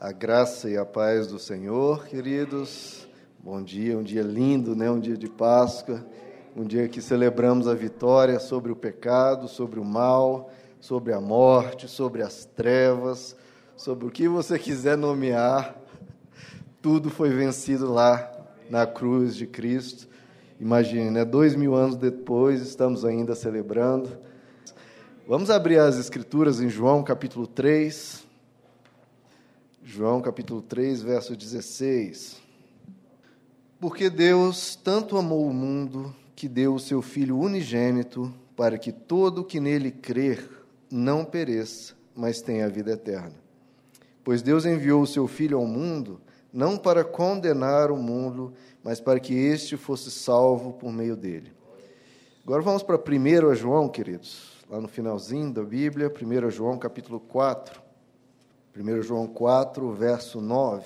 A graça e a paz do Senhor, queridos. Bom dia, um dia lindo, né? Um dia de Páscoa, um dia que celebramos a vitória sobre o pecado, sobre o mal, sobre a morte, sobre as trevas, sobre o que você quiser nomear. Tudo foi vencido lá na cruz de Cristo. Imagine, né? Dois mil anos depois, estamos ainda celebrando. Vamos abrir as Escrituras em João capítulo 3. João capítulo 3, verso 16. Porque Deus tanto amou o mundo que deu o seu Filho unigênito para que todo que nele crer não pereça, mas tenha a vida eterna. Pois Deus enviou o seu Filho ao mundo não para condenar o mundo, mas para que este fosse salvo por meio dele. Agora vamos para 1 João, queridos, lá no finalzinho da Bíblia, 1 João capítulo 4. 1 João 4, verso 9.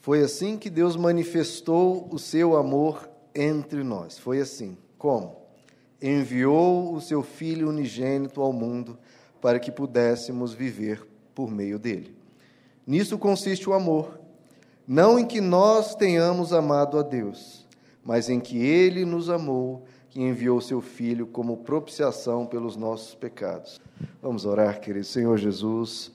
Foi assim que Deus manifestou o seu amor entre nós. Foi assim. Como? Enviou o seu Filho unigênito ao mundo para que pudéssemos viver por meio dele. Nisso consiste o amor não em que nós tenhamos amado a Deus, mas em que Ele nos amou, que enviou seu Filho como propiciação pelos nossos pecados. Vamos orar, querido Senhor Jesus.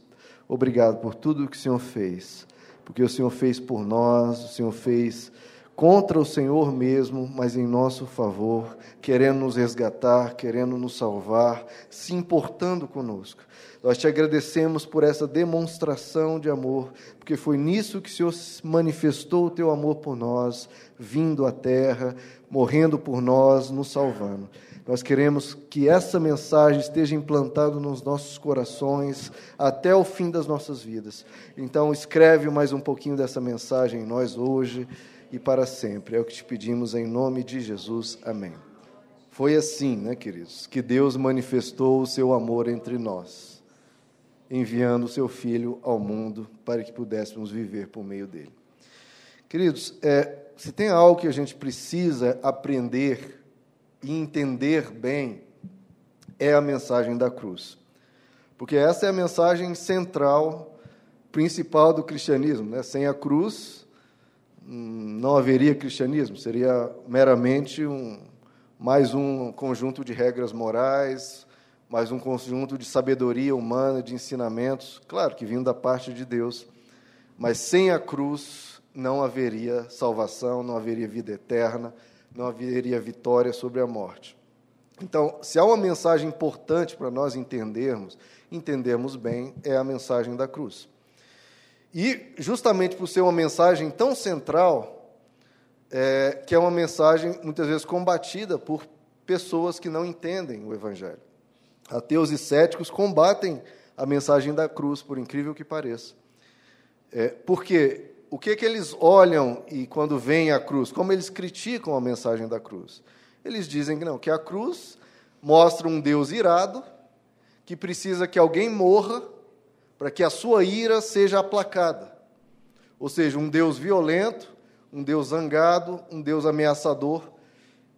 Obrigado por tudo que o Senhor fez, porque o Senhor fez por nós, o Senhor fez contra o Senhor mesmo, mas em nosso favor, querendo nos resgatar, querendo nos salvar, se importando conosco. Nós te agradecemos por essa demonstração de amor, porque foi nisso que o Senhor manifestou o teu amor por nós, vindo à terra, morrendo por nós, nos salvando. Nós queremos que essa mensagem esteja implantada nos nossos corações até o fim das nossas vidas. Então, escreve mais um pouquinho dessa mensagem em nós hoje e para sempre. É o que te pedimos em nome de Jesus. Amém. Foi assim, né, queridos, que Deus manifestou o seu amor entre nós enviando o seu Filho ao mundo para que pudéssemos viver por meio dele. Queridos, é, se tem algo que a gente precisa aprender e entender bem, é a mensagem da cruz. Porque essa é a mensagem central, principal do cristianismo. Né? Sem a cruz, não haveria cristianismo, seria meramente um, mais um conjunto de regras morais, mas um conjunto de sabedoria humana, de ensinamentos, claro que vindo da parte de Deus, mas sem a cruz não haveria salvação, não haveria vida eterna, não haveria vitória sobre a morte. Então, se há uma mensagem importante para nós entendermos, entendermos bem, é a mensagem da cruz. E, justamente por ser uma mensagem tão central, é, que é uma mensagem muitas vezes combatida por pessoas que não entendem o Evangelho. Ateus e céticos combatem a mensagem da cruz, por incrível que pareça. É, porque o que, é que eles olham e quando veem a cruz, como eles criticam a mensagem da cruz? Eles dizem que não, que a cruz mostra um Deus irado que precisa que alguém morra para que a sua ira seja aplacada. Ou seja, um Deus violento, um Deus zangado, um Deus ameaçador,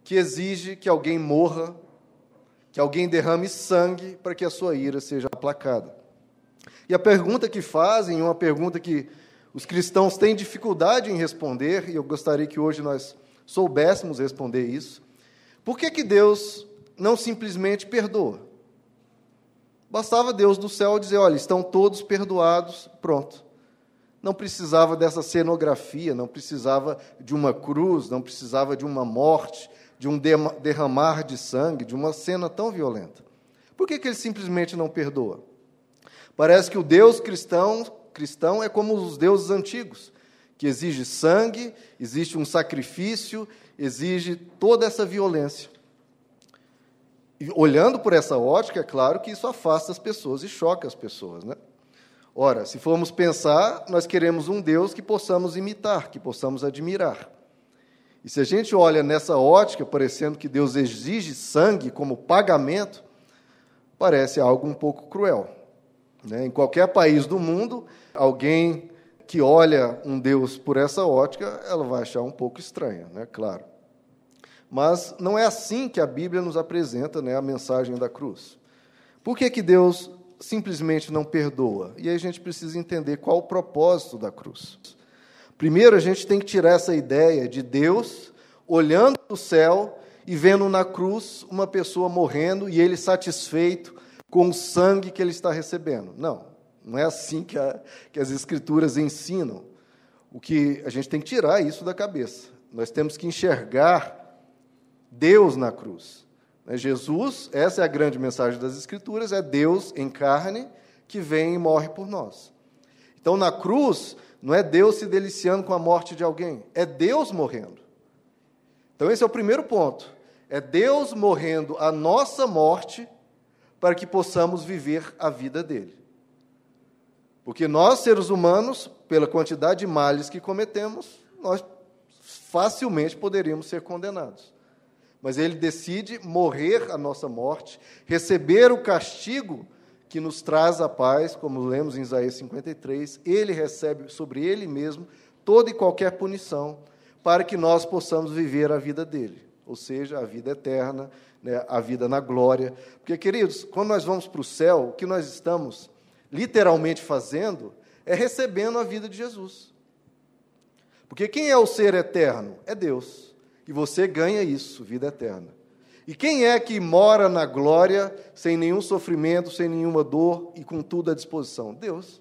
que exige que alguém morra que alguém derrame sangue para que a sua ira seja aplacada. E a pergunta que fazem, uma pergunta que os cristãos têm dificuldade em responder, e eu gostaria que hoje nós soubéssemos responder isso. Por que, que Deus não simplesmente perdoa? Bastava Deus do céu dizer: olha, estão todos perdoados, pronto. Não precisava dessa cenografia, não precisava de uma cruz, não precisava de uma morte, de um derramar de sangue, de uma cena tão violenta? Por que, que ele simplesmente não perdoa? Parece que o Deus cristão, cristão é como os deuses antigos, que exige sangue, existe um sacrifício, exige toda essa violência. Olhando por essa ótica, é claro que isso afasta as pessoas e choca as pessoas, né? Ora, se formos pensar, nós queremos um Deus que possamos imitar, que possamos admirar. E se a gente olha nessa ótica, parecendo que Deus exige sangue como pagamento, parece algo um pouco cruel. Né? Em qualquer país do mundo, alguém que olha um Deus por essa ótica, ela vai achar um pouco estranha, né? claro. Mas não é assim que a Bíblia nos apresenta né, a mensagem da cruz. Por que, que Deus simplesmente não perdoa? E aí a gente precisa entender qual o propósito da cruz. Primeiro, a gente tem que tirar essa ideia de Deus olhando para o céu e vendo na cruz uma pessoa morrendo e ele satisfeito com o sangue que ele está recebendo. Não, não é assim que, a, que as Escrituras ensinam. O que a gente tem que tirar isso da cabeça. Nós temos que enxergar Deus na cruz. Né, Jesus, essa é a grande mensagem das Escrituras, é Deus em carne que vem e morre por nós. Então, na cruz, não é Deus se deliciando com a morte de alguém, é Deus morrendo. Então, esse é o primeiro ponto. É Deus morrendo a nossa morte para que possamos viver a vida dele. Porque nós, seres humanos, pela quantidade de males que cometemos, nós facilmente poderíamos ser condenados. Mas ele decide morrer a nossa morte, receber o castigo que nos traz a paz, como lemos em Isaías 53, ele recebe sobre ele mesmo toda e qualquer punição, para que nós possamos viver a vida dele, ou seja, a vida eterna, né, a vida na glória. Porque, queridos, quando nós vamos para o céu, o que nós estamos literalmente fazendo é recebendo a vida de Jesus. Porque quem é o ser eterno? É Deus. E você ganha isso, vida eterna. E quem é que mora na glória sem nenhum sofrimento, sem nenhuma dor e com tudo à disposição? Deus.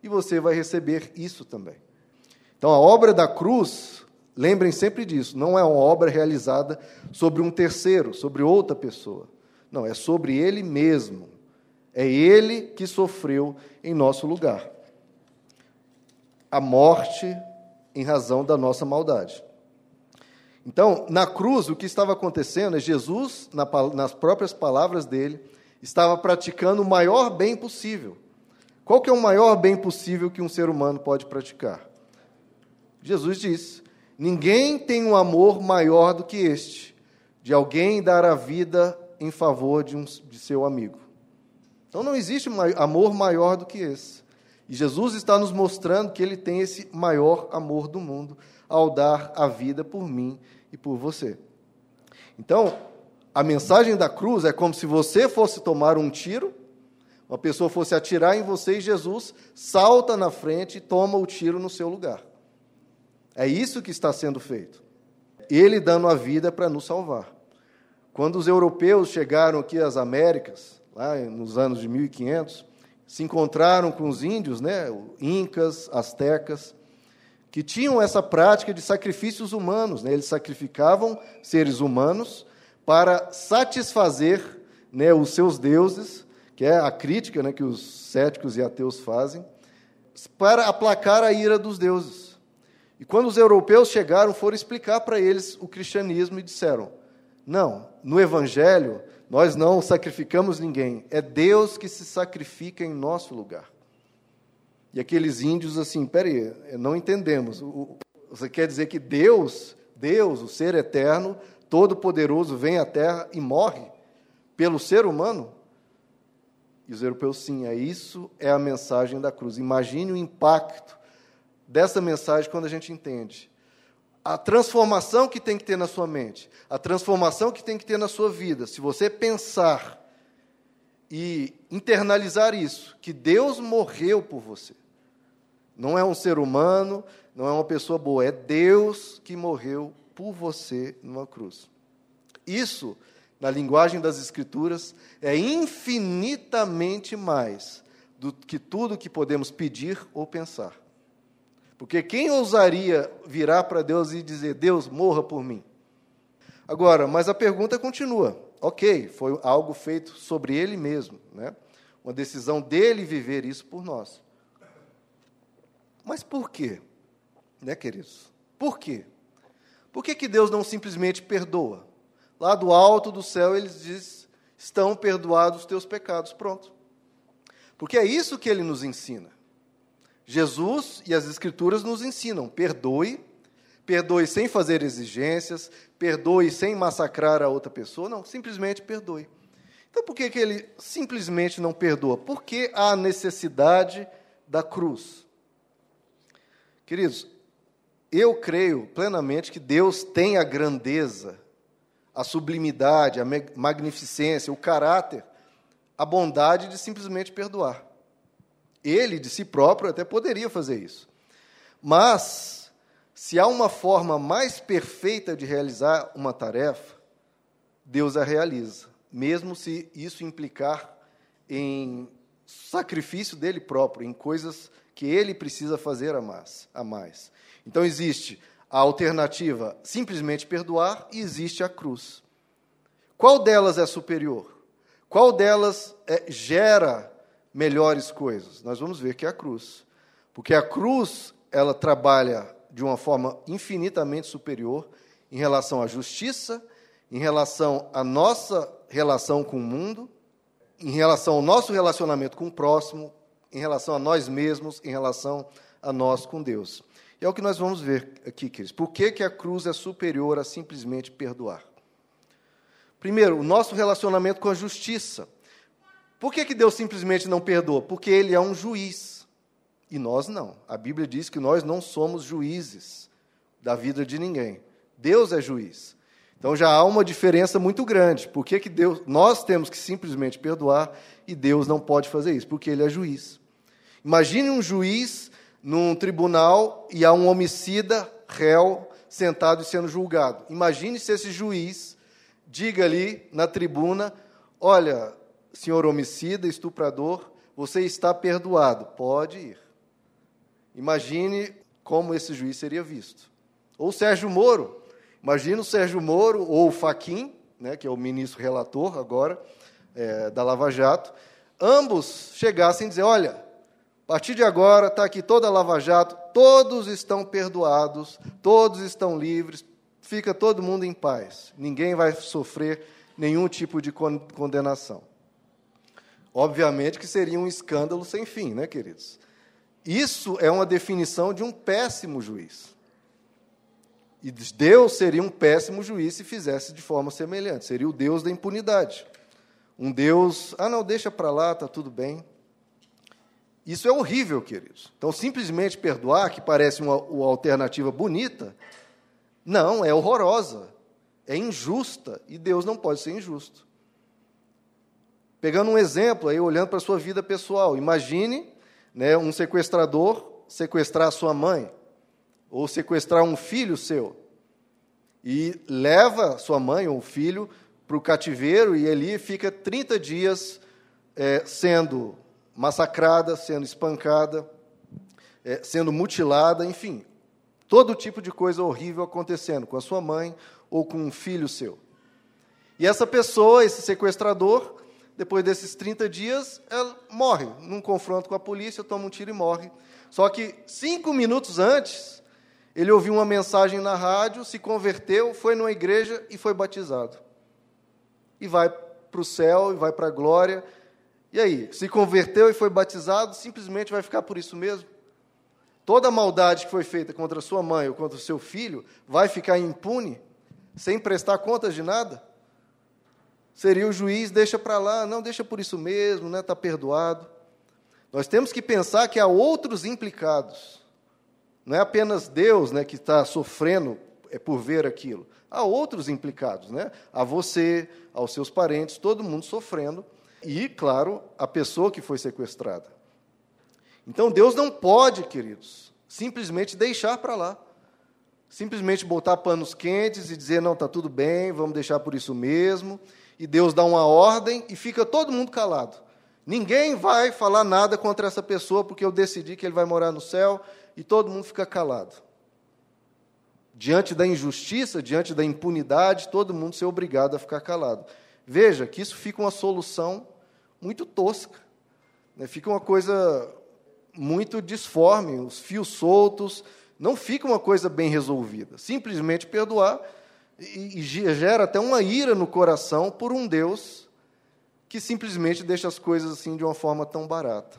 E você vai receber isso também. Então, a obra da cruz, lembrem sempre disso, não é uma obra realizada sobre um terceiro, sobre outra pessoa. Não, é sobre ele mesmo. É ele que sofreu em nosso lugar. A morte em razão da nossa maldade. Então, na cruz, o que estava acontecendo é Jesus, nas próprias palavras dele, estava praticando o maior bem possível. Qual que é o maior bem possível que um ser humano pode praticar? Jesus disse: Ninguém tem um amor maior do que este, de alguém dar a vida em favor de, um, de seu amigo. Então não existe amor maior do que esse. E Jesus está nos mostrando que ele tem esse maior amor do mundo ao dar a vida por mim e por você. Então, a mensagem da cruz é como se você fosse tomar um tiro, uma pessoa fosse atirar em você e Jesus salta na frente e toma o tiro no seu lugar. É isso que está sendo feito. Ele dando a vida para nos salvar. Quando os europeus chegaram aqui às Américas, lá nos anos de 1500, se encontraram com os índios, né, incas, astecas, que tinham essa prática de sacrifícios humanos. Né? Eles sacrificavam seres humanos para satisfazer né, os seus deuses, que é a crítica né, que os céticos e ateus fazem, para aplacar a ira dos deuses. E quando os europeus chegaram, foram explicar para eles o cristianismo e disseram: não, no Evangelho nós não sacrificamos ninguém, é Deus que se sacrifica em nosso lugar. E aqueles índios assim, peraí, não entendemos. Você quer dizer que Deus, Deus, o ser eterno, todo-poderoso, vem à terra e morre pelo ser humano? E os europeus, sim, é isso é a mensagem da cruz. Imagine o impacto dessa mensagem quando a gente entende. A transformação que tem que ter na sua mente, a transformação que tem que ter na sua vida. Se você pensar e internalizar isso, que Deus morreu por você. Não é um ser humano, não é uma pessoa boa, é Deus que morreu por você numa cruz. Isso, na linguagem das Escrituras, é infinitamente mais do que tudo que podemos pedir ou pensar. Porque quem ousaria virar para Deus e dizer: Deus, morra por mim? Agora, mas a pergunta continua ok, foi algo feito sobre ele mesmo, né? uma decisão dele viver isso por nós. Mas por quê? Né, queridos? Por quê? Por que, que Deus não simplesmente perdoa? Lá do alto do céu ele diz: estão perdoados os teus pecados. Pronto. Porque é isso que ele nos ensina. Jesus e as Escrituras nos ensinam: perdoe perdoe sem fazer exigências, perdoe sem massacrar a outra pessoa, não, simplesmente perdoe. Então, por que, que ele simplesmente não perdoa? Porque há necessidade da cruz. Queridos, eu creio plenamente que Deus tem a grandeza, a sublimidade, a magnificência, o caráter a bondade de simplesmente perdoar. Ele, de si próprio, até poderia fazer isso. Mas, se há uma forma mais perfeita de realizar uma tarefa, Deus a realiza, mesmo se isso implicar em sacrifício dele próprio, em coisas que ele precisa fazer a mais. A mais. Então, existe a alternativa simplesmente perdoar e existe a cruz. Qual delas é superior? Qual delas é, gera melhores coisas? Nós vamos ver que é a cruz. Porque a cruz, ela trabalha de uma forma infinitamente superior em relação à justiça, em relação à nossa relação com o mundo, em relação ao nosso relacionamento com o próximo, em relação a nós mesmos, em relação a nós com Deus. E é o que nós vamos ver aqui, queridos. Por que, que a cruz é superior a simplesmente perdoar? Primeiro, o nosso relacionamento com a justiça. Por que, que Deus simplesmente não perdoa? Porque Ele é um juiz. E nós não. A Bíblia diz que nós não somos juízes da vida de ninguém. Deus é juiz. Então já há uma diferença muito grande. Por que, que Deus, nós temos que simplesmente perdoar e Deus não pode fazer isso? Porque Ele é juiz. Imagine um juiz num tribunal e há um homicida réu sentado e sendo julgado. Imagine se esse juiz diga ali na tribuna: Olha, senhor homicida, estuprador, você está perdoado, pode ir. Imagine como esse juiz seria visto. Ou Sérgio Moro, imagine o Sérgio Moro ou o Faquim, né, que é o ministro relator agora é, da Lava Jato, ambos chegassem e dizer: olha, a partir de agora está aqui toda a Lava Jato, todos estão perdoados, todos estão livres, fica todo mundo em paz. Ninguém vai sofrer nenhum tipo de condenação. Obviamente que seria um escândalo sem fim, né, queridos? Isso é uma definição de um péssimo juiz. E Deus seria um péssimo juiz se fizesse de forma semelhante. Seria o Deus da impunidade. Um Deus, ah, não, deixa para lá, está tudo bem. Isso é horrível, queridos. Então, simplesmente perdoar, que parece uma, uma alternativa bonita, não, é horrorosa, é injusta, e Deus não pode ser injusto. Pegando um exemplo aí, olhando para a sua vida pessoal, imagine né, um sequestrador sequestrar sua mãe, ou sequestrar um filho seu, e leva sua mãe ou filho para o cativeiro, e ali fica 30 dias é, sendo massacrada, sendo espancada, é, sendo mutilada, enfim, Todo tipo de coisa horrível acontecendo com a sua mãe ou com um filho seu. E essa pessoa, esse sequestrador, depois desses 30 dias, ela morre num confronto com a polícia, toma um tiro e morre. Só que cinco minutos antes, ele ouviu uma mensagem na rádio, se converteu, foi numa igreja e foi batizado. E vai para o céu, e vai para a glória. E aí, se converteu e foi batizado, simplesmente vai ficar por isso mesmo? toda a maldade que foi feita contra sua mãe ou contra o seu filho vai ficar impune, sem prestar contas de nada? Seria o juiz, deixa para lá, não, deixa por isso mesmo, está né, tá perdoado. Nós temos que pensar que há outros implicados. Não é apenas Deus né, que está sofrendo é, por ver aquilo. Há outros implicados, né? A você, aos seus parentes, todo mundo sofrendo. E, claro, a pessoa que foi sequestrada. Então Deus não pode, queridos, simplesmente deixar para lá. Simplesmente botar panos quentes e dizer, não, está tudo bem, vamos deixar por isso mesmo. E Deus dá uma ordem e fica todo mundo calado. Ninguém vai falar nada contra essa pessoa porque eu decidi que ele vai morar no céu e todo mundo fica calado. Diante da injustiça, diante da impunidade, todo mundo ser obrigado a ficar calado. Veja que isso fica uma solução muito tosca. Né? Fica uma coisa muito disforme, os fios soltos, não fica uma coisa bem resolvida. Simplesmente perdoar e, e gera até uma ira no coração por um Deus que simplesmente deixa as coisas assim de uma forma tão barata,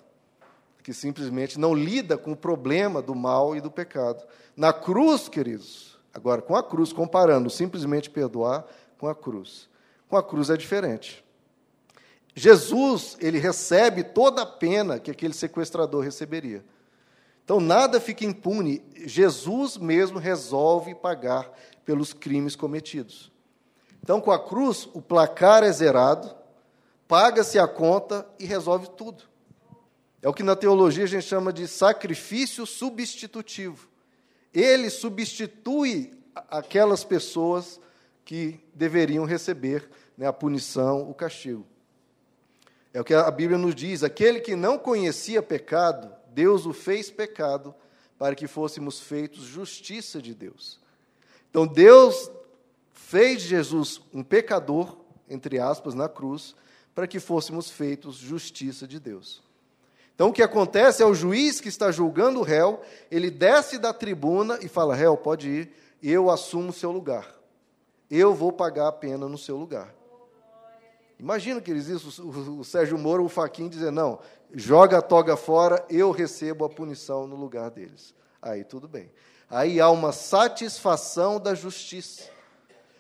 que simplesmente não lida com o problema do mal e do pecado. Na cruz, queridos, agora com a cruz, comparando simplesmente perdoar com a cruz. Com a cruz é diferente. Jesus, ele recebe toda a pena que aquele sequestrador receberia. Então, nada fica impune. Jesus mesmo resolve pagar pelos crimes cometidos. Então, com a cruz, o placar é zerado, paga-se a conta e resolve tudo. É o que na teologia a gente chama de sacrifício substitutivo. Ele substitui aquelas pessoas que deveriam receber né, a punição, o castigo. É o que a Bíblia nos diz: aquele que não conhecia pecado, Deus o fez pecado para que fôssemos feitos justiça de Deus. Então Deus fez Jesus um pecador, entre aspas, na cruz, para que fôssemos feitos justiça de Deus. Então o que acontece é o juiz que está julgando o réu, ele desce da tribuna e fala: réu, pode ir, eu assumo o seu lugar. Eu vou pagar a pena no seu lugar. Imagina, queridos, isso, o, o Sérgio Moro, o Faquin dizer, não, joga a toga fora, eu recebo a punição no lugar deles. Aí tudo bem. Aí há uma satisfação da justiça.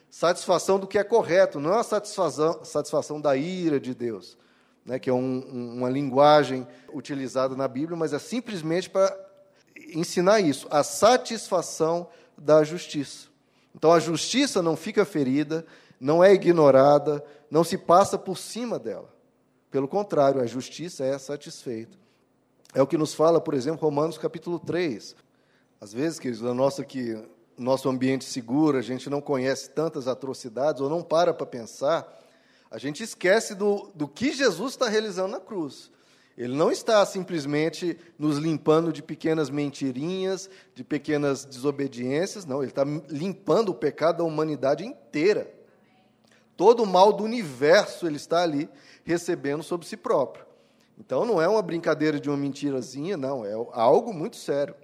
Satisfação do que é correto, não é uma satisfação, satisfação da ira de Deus, né, que é um, uma linguagem utilizada na Bíblia, mas é simplesmente para ensinar isso, a satisfação da justiça. Então a justiça não fica ferida, não é ignorada, não se passa por cima dela. Pelo contrário, a justiça é satisfeita. É o que nos fala, por exemplo, Romanos capítulo 3. Às vezes, queridos, no nosso, nosso ambiente seguro, a gente não conhece tantas atrocidades ou não para para pensar, a gente esquece do, do que Jesus está realizando na cruz. Ele não está simplesmente nos limpando de pequenas mentirinhas, de pequenas desobediências, não, ele está limpando o pecado da humanidade inteira. Todo o mal do universo ele está ali recebendo sobre si próprio. Então não é uma brincadeira de uma mentirazinha, não, é algo muito sério.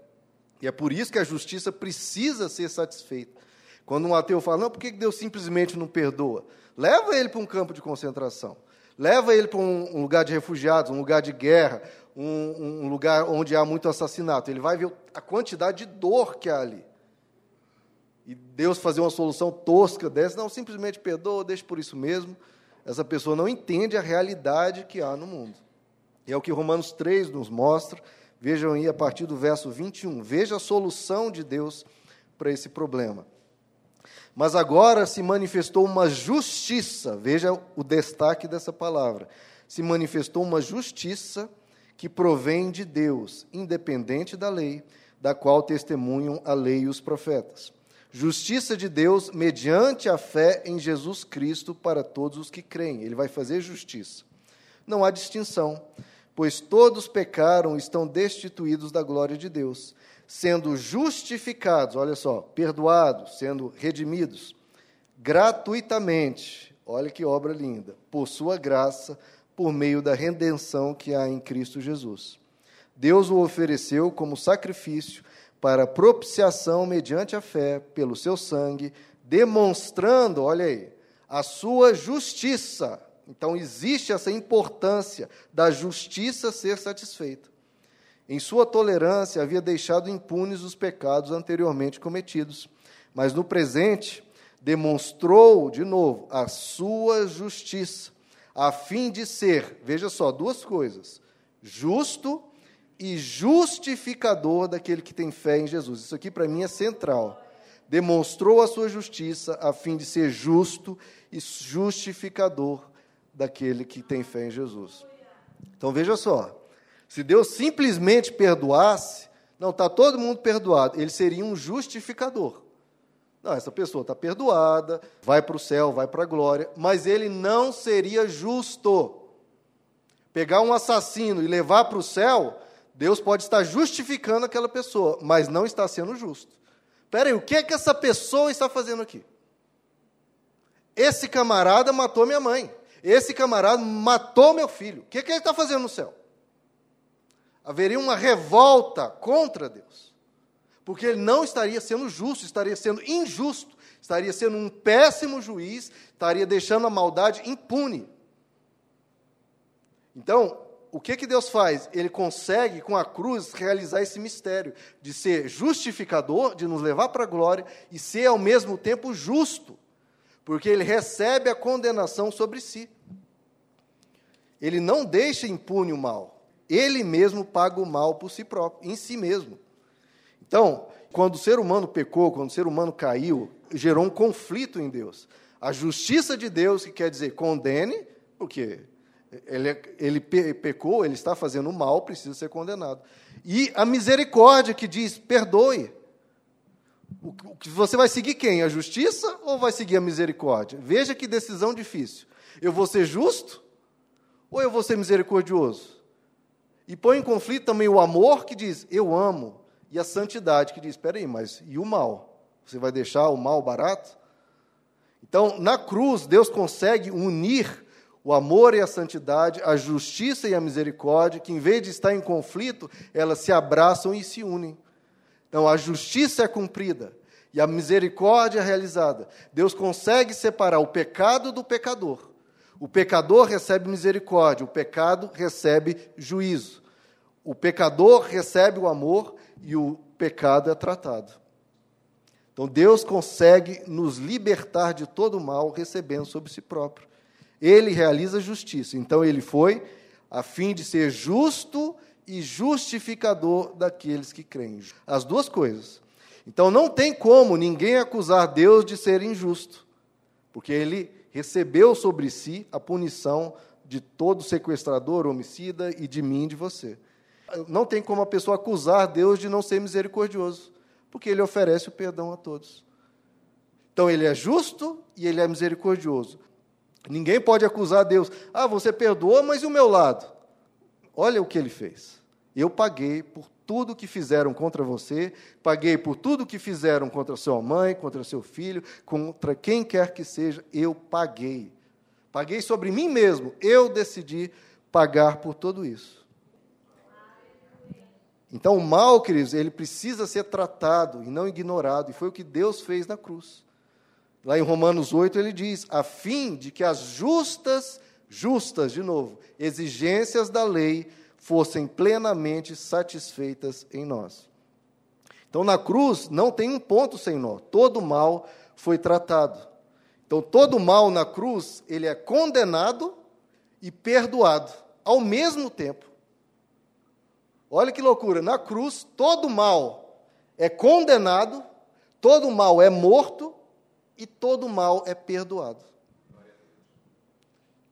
E é por isso que a justiça precisa ser satisfeita. Quando um ateu fala, não, por que Deus simplesmente não perdoa? Leva ele para um campo de concentração. Leva ele para um, lugar de refugiados, um lugar de guerra, um, um lugar onde há muito assassinato. Ele vai ver a quantidade de dor que há ali. E Deus fazer uma solução tosca dessa, não, simplesmente perdoa, deixa por isso mesmo. Essa pessoa não entende a realidade que há no mundo. E é o que Romanos 3 nos mostra. Vejam aí a partir do verso 21. Veja a solução de Deus para esse problema. Mas agora se manifestou uma justiça, veja o destaque dessa palavra. Se manifestou uma justiça que provém de Deus, independente da lei, da qual testemunham a lei e os profetas. Justiça de Deus mediante a fé em Jesus Cristo para todos os que creem. Ele vai fazer justiça. Não há distinção, pois todos pecaram e estão destituídos da glória de Deus sendo justificados, olha só, perdoados, sendo redimidos, gratuitamente, olha que obra linda, por sua graça, por meio da redenção que há em Cristo Jesus. Deus o ofereceu como sacrifício para propiciação mediante a fé, pelo seu sangue, demonstrando, olha aí, a sua justiça. Então existe essa importância da justiça ser satisfeita. Em sua tolerância, havia deixado impunes os pecados anteriormente cometidos, mas no presente demonstrou, de novo, a sua justiça, a fim de ser, veja só, duas coisas: justo e justificador daquele que tem fé em Jesus. Isso aqui para mim é central. Demonstrou a sua justiça a fim de ser justo e justificador daquele que tem fé em Jesus. Então veja só, se Deus simplesmente perdoasse, não, está todo mundo perdoado, ele seria um justificador. Não, essa pessoa está perdoada, vai para o céu, vai para a glória, mas ele não seria justo. Pegar um assassino e levar para o céu, Deus pode estar justificando aquela pessoa, mas não está sendo justo. Espera aí, o que é que essa pessoa está fazendo aqui? Esse camarada matou minha mãe. Esse camarada matou meu filho. O que, que ele está fazendo no céu? haveria uma revolta contra Deus. Porque ele não estaria sendo justo, estaria sendo injusto, estaria sendo um péssimo juiz, estaria deixando a maldade impune. Então, o que, que Deus faz? Ele consegue, com a cruz, realizar esse mistério de ser justificador, de nos levar para a glória e ser ao mesmo tempo justo, porque ele recebe a condenação sobre si. Ele não deixa impune o mal. Ele mesmo paga o mal por si próprio, em si mesmo. Então, quando o ser humano pecou, quando o ser humano caiu, gerou um conflito em Deus. A justiça de Deus, que quer dizer condene, porque Ele, é, ele pecou, ele está fazendo mal, precisa ser condenado. E a misericórdia que diz: perdoe. O, você vai seguir quem? A justiça ou vai seguir a misericórdia? Veja que decisão difícil. Eu vou ser justo ou eu vou ser misericordioso? E põe em conflito também o amor que diz: eu amo, e a santidade que diz: espera aí, mas e o mal? Você vai deixar o mal barato? Então, na cruz, Deus consegue unir o amor e a santidade, a justiça e a misericórdia, que em vez de estar em conflito, elas se abraçam e se unem. Então, a justiça é cumprida e a misericórdia é realizada. Deus consegue separar o pecado do pecador. O pecador recebe misericórdia, o pecado recebe juízo. O pecador recebe o amor e o pecado é tratado. Então, Deus consegue nos libertar de todo o mal recebendo sobre si próprio. Ele realiza justiça. Então ele foi a fim de ser justo e justificador daqueles que creem. As duas coisas. Então não tem como ninguém acusar Deus de ser injusto, porque ele recebeu sobre si a punição de todo sequestrador, homicida e de mim, de você. Não tem como a pessoa acusar Deus de não ser misericordioso, porque ele oferece o perdão a todos. Então ele é justo e ele é misericordioso. Ninguém pode acusar Deus. Ah, você perdoou, mas e o meu lado? Olha o que ele fez. Eu paguei por tudo que fizeram contra você, paguei por tudo que fizeram contra sua mãe, contra seu filho, contra quem quer que seja, eu paguei. Paguei sobre mim mesmo. Eu decidi pagar por tudo isso. Então, o mal, queridos, ele precisa ser tratado e não ignorado, e foi o que Deus fez na cruz. Lá em Romanos 8 ele diz: a fim de que as justas, justas, de novo, exigências da lei fossem plenamente satisfeitas em nós. Então na cruz não tem um ponto sem nó, todo mal foi tratado. Então todo mal na cruz, ele é condenado e perdoado ao mesmo tempo. Olha que loucura, na cruz todo mal é condenado, todo mal é morto e todo mal é perdoado.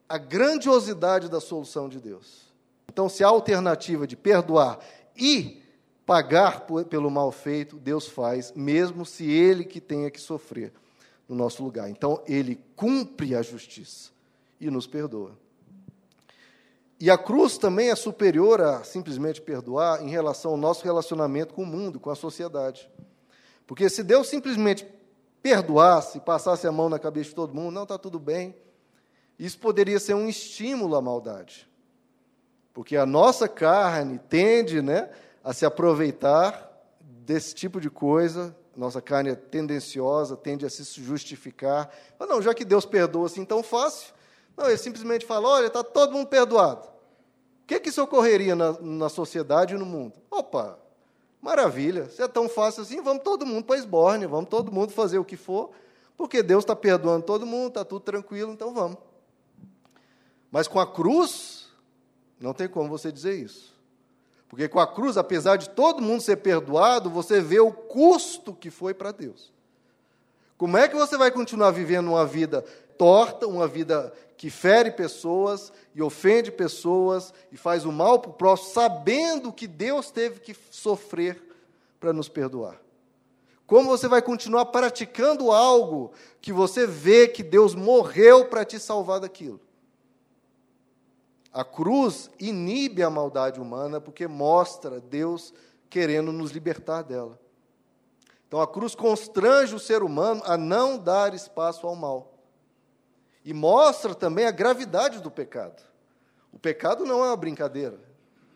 A grandiosidade da solução de Deus. Então, se a alternativa de perdoar e pagar pelo mal feito, Deus faz, mesmo se ele que tenha que sofrer no nosso lugar. Então, ele cumpre a justiça e nos perdoa. E a cruz também é superior a simplesmente perdoar em relação ao nosso relacionamento com o mundo, com a sociedade. Porque se Deus simplesmente perdoasse, passasse a mão na cabeça de todo mundo, não, está tudo bem. Isso poderia ser um estímulo à maldade. Porque a nossa carne tende né, a se aproveitar desse tipo de coisa, nossa carne é tendenciosa, tende a se justificar. Mas não, já que Deus perdoa assim tão fácil, não, ele simplesmente fala: olha, está todo mundo perdoado. O que, que isso ocorreria na, na sociedade e no mundo? Opa, Maravilha, se é tão fácil assim, vamos todo mundo para Esbórnia, vamos todo mundo fazer o que for, porque Deus está perdoando todo mundo, está tudo tranquilo, então vamos. Mas com a cruz, não tem como você dizer isso. Porque com a cruz, apesar de todo mundo ser perdoado, você vê o custo que foi para Deus. Como é que você vai continuar vivendo uma vida torta, uma vida que fere pessoas e ofende pessoas e faz o mal para o próximo, sabendo que Deus teve que sofrer para nos perdoar? Como você vai continuar praticando algo que você vê que Deus morreu para te salvar daquilo? A cruz inibe a maldade humana porque mostra Deus querendo nos libertar dela. Então a cruz constrange o ser humano a não dar espaço ao mal. E mostra também a gravidade do pecado. O pecado não é uma brincadeira.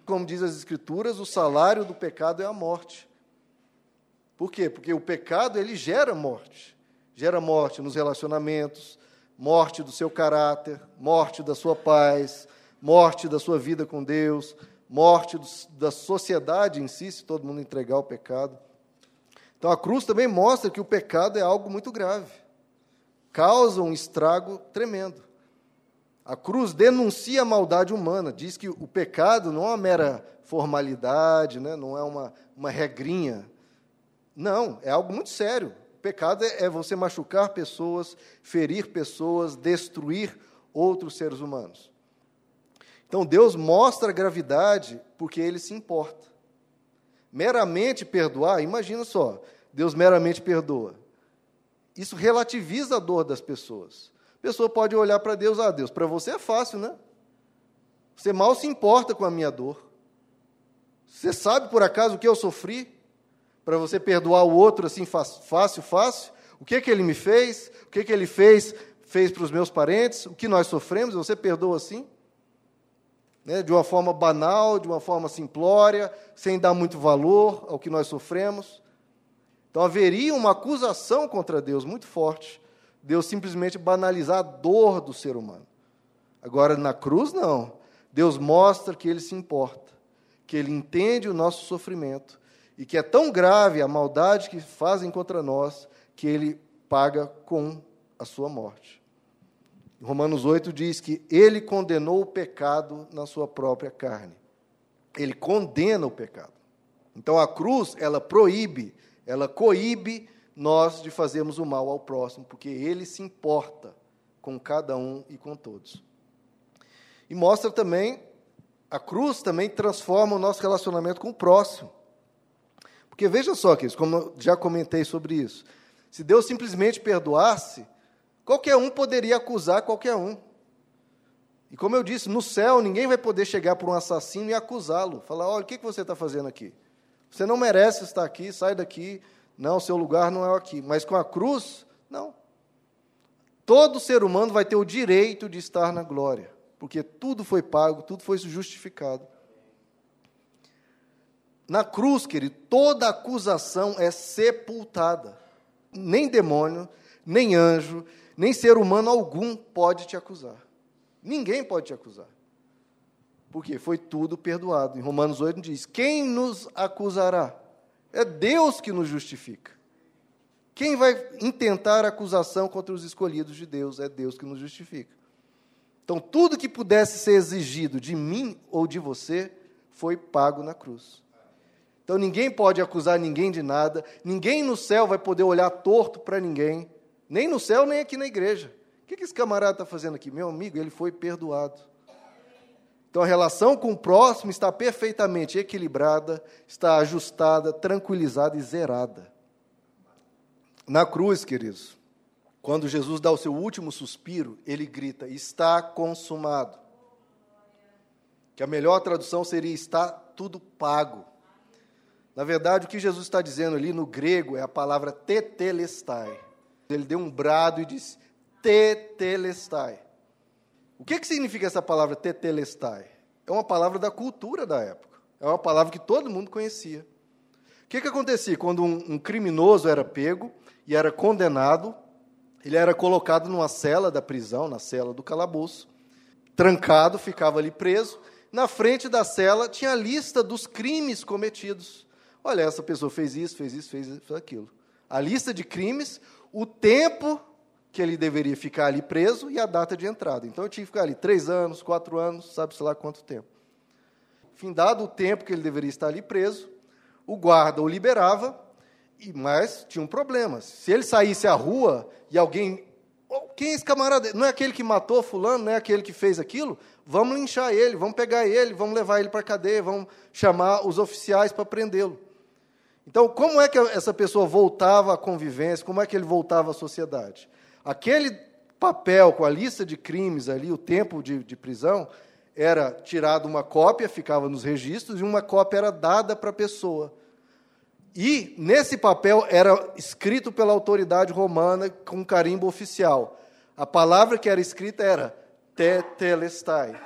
Como diz as Escrituras, o salário do pecado é a morte. Por quê? Porque o pecado ele gera morte. Gera morte nos relacionamentos, morte do seu caráter, morte da sua paz, morte da sua vida com Deus, morte do, da sociedade em si, se todo mundo entregar o pecado. Então a cruz também mostra que o pecado é algo muito grave causa um estrago tremendo. A cruz denuncia a maldade humana, diz que o pecado não é uma mera formalidade, né? não é uma, uma regrinha. Não, é algo muito sério. O pecado é, é você machucar pessoas, ferir pessoas, destruir outros seres humanos. Então Deus mostra a gravidade porque ele se importa. Meramente perdoar, imagina só, Deus meramente perdoa. Isso relativiza a dor das pessoas. A pessoa pode olhar para Deus, ah, Deus, para você é fácil, né? Você mal se importa com a minha dor. Você sabe por acaso o que eu sofri? Para você perdoar o outro assim fácil, fácil? O que, que ele me fez? O que, que ele fez, fez para os meus parentes? O que nós sofremos? Você perdoa assim? Né? De uma forma banal, de uma forma simplória, sem dar muito valor ao que nós sofremos. Então haveria uma acusação contra Deus muito forte. Deus simplesmente banalizar a dor do ser humano. Agora, na cruz, não. Deus mostra que ele se importa, que ele entende o nosso sofrimento e que é tão grave a maldade que fazem contra nós que ele paga com a sua morte. Romanos 8 diz que ele condenou o pecado na sua própria carne. Ele condena o pecado. Então a cruz, ela proíbe, ela coíbe nós de fazermos o mal ao próximo, porque ele se importa com cada um e com todos. E mostra também, a cruz também transforma o nosso relacionamento com o próximo. Porque veja só, queridos, como eu já comentei sobre isso, se Deus simplesmente perdoasse, qualquer um poderia acusar qualquer um. E como eu disse, no céu ninguém vai poder chegar por um assassino e acusá-lo. Falar: olha, o que você está fazendo aqui? Você não merece estar aqui, sai daqui. Não, seu lugar não é aqui. Mas com a cruz, não. Todo ser humano vai ter o direito de estar na glória porque tudo foi pago, tudo foi justificado. Na cruz, querido, toda acusação é sepultada. Nem demônio, nem anjo, nem ser humano algum pode te acusar. Ninguém pode te acusar. Porque foi tudo perdoado. Em Romanos 8 diz: Quem nos acusará? É Deus que nos justifica. Quem vai intentar acusação contra os escolhidos de Deus? É Deus que nos justifica. Então, tudo que pudesse ser exigido de mim ou de você foi pago na cruz. Então, ninguém pode acusar ninguém de nada, ninguém no céu vai poder olhar torto para ninguém, nem no céu, nem aqui na igreja. O que esse camarada está fazendo aqui? Meu amigo, ele foi perdoado. Então, a relação com o próximo está perfeitamente equilibrada, está ajustada, tranquilizada e zerada. Na cruz, queridos, quando Jesus dá o seu último suspiro, ele grita: Está consumado. Que a melhor tradução seria: Está tudo pago. Na verdade, o que Jesus está dizendo ali no grego é a palavra tetelestai. Ele deu um brado e disse: tetelestai. O que, que significa essa palavra tetelestai? É uma palavra da cultura da época. É uma palavra que todo mundo conhecia. O que, que acontecia quando um, um criminoso era pego e era condenado ele era colocado numa cela da prisão, na cela do calabouço, trancado, ficava ali preso. Na frente da cela tinha a lista dos crimes cometidos. Olha, essa pessoa fez isso, fez isso, fez, fez aquilo. A lista de crimes, o tempo que ele deveria ficar ali preso e a data de entrada. Então eu tinha que ficar ali três anos, quatro anos, sabe-se lá quanto tempo. Findado o tempo que ele deveria estar ali preso, o guarda o liberava mas tinha um problema. Se ele saísse à rua e alguém. Oh, quem é esse camarada? Não é aquele que matou Fulano, não é aquele que fez aquilo? Vamos linchar ele, vamos pegar ele, vamos levar ele para a cadeia, vamos chamar os oficiais para prendê-lo. Então, como é que essa pessoa voltava à convivência? Como é que ele voltava à sociedade? Aquele papel com a lista de crimes ali, o tempo de, de prisão, era tirado uma cópia, ficava nos registros, e uma cópia era dada para a pessoa. E nesse papel era escrito pela autoridade romana com carimbo oficial. A palavra que era escrita era tetelestai.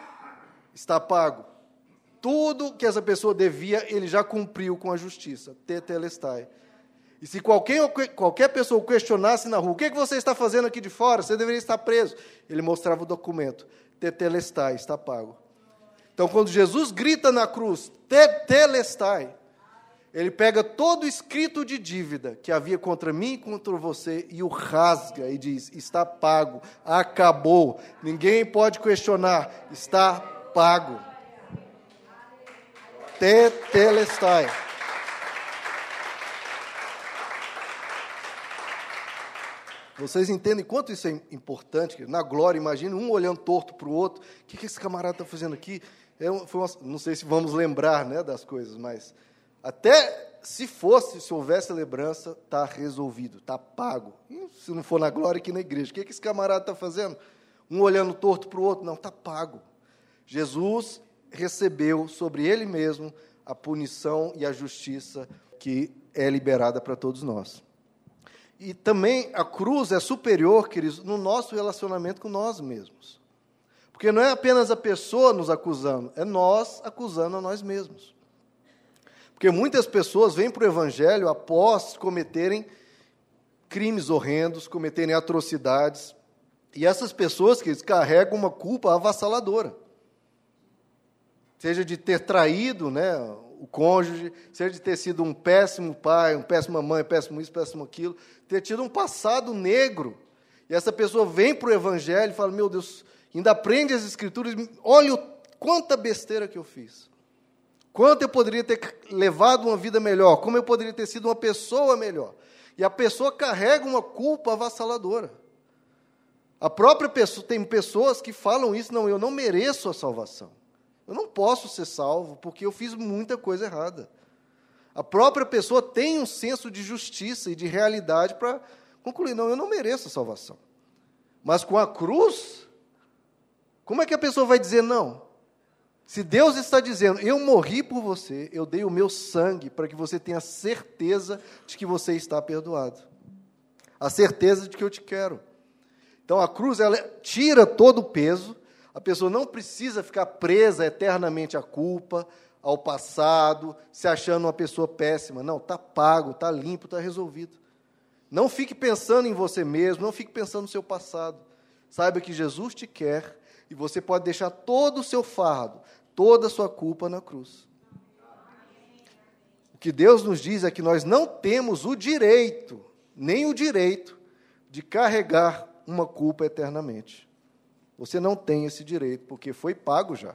Está pago. Tudo que essa pessoa devia, ele já cumpriu com a justiça. Tetelestai. E se qualquer, qualquer pessoa questionasse na rua, o que, que você está fazendo aqui de fora? Você deveria estar preso. Ele mostrava o documento. Tetelestai, está pago. Então, quando Jesus grita na cruz, tetelestai, ele pega todo o escrito de dívida que havia contra mim e contra você e o rasga e diz: está pago, acabou, ninguém pode questionar, está pago. Vocês entendem quanto isso é importante? Na glória, imagine um olhando torto para o outro. O que, esse camarada está fazendo aqui? É uma, não sei se vamos lembrar né, das coisas, mas até se fosse, se houvesse lembrança, está resolvido, está pago. E se não for na glória, aqui na igreja. O que, que esse camarada está fazendo? Um olhando torto para o outro? Não, está pago. Jesus recebeu sobre ele mesmo a punição e a justiça que é liberada para todos nós. E também a cruz é superior, queridos, no nosso relacionamento com nós mesmos. Porque não é apenas a pessoa nos acusando, é nós acusando a nós mesmos. Porque muitas pessoas vêm para o Evangelho após cometerem crimes horrendos, cometerem atrocidades, e essas pessoas que carregam uma culpa avassaladora. Seja de ter traído né, o cônjuge, seja de ter sido um péssimo pai, um péssima mãe, péssimo isso, péssimo aquilo, ter tido um passado negro. E essa pessoa vem para o Evangelho e fala: Meu Deus, ainda aprende as Escrituras, olha quanta besteira que eu fiz. Quanto eu poderia ter levado uma vida melhor, como eu poderia ter sido uma pessoa melhor. E a pessoa carrega uma culpa avassaladora. A própria pessoa, tem pessoas que falam isso, não, eu não mereço a salvação. Eu não posso ser salvo porque eu fiz muita coisa errada. A própria pessoa tem um senso de justiça e de realidade para concluir: não, eu não mereço a salvação. Mas com a cruz, como é que a pessoa vai dizer não? Se Deus está dizendo, eu morri por você, eu dei o meu sangue para que você tenha certeza de que você está perdoado. A certeza de que eu te quero. Então a cruz ela tira todo o peso a pessoa não precisa ficar presa eternamente à culpa, ao passado, se achando uma pessoa péssima. Não, está pago, está limpo, está resolvido. Não fique pensando em você mesmo, não fique pensando no seu passado. Saiba que Jesus te quer e você pode deixar todo o seu fardo, toda a sua culpa na cruz. O que Deus nos diz é que nós não temos o direito, nem o direito, de carregar uma culpa eternamente. Você não tem esse direito, porque foi pago já.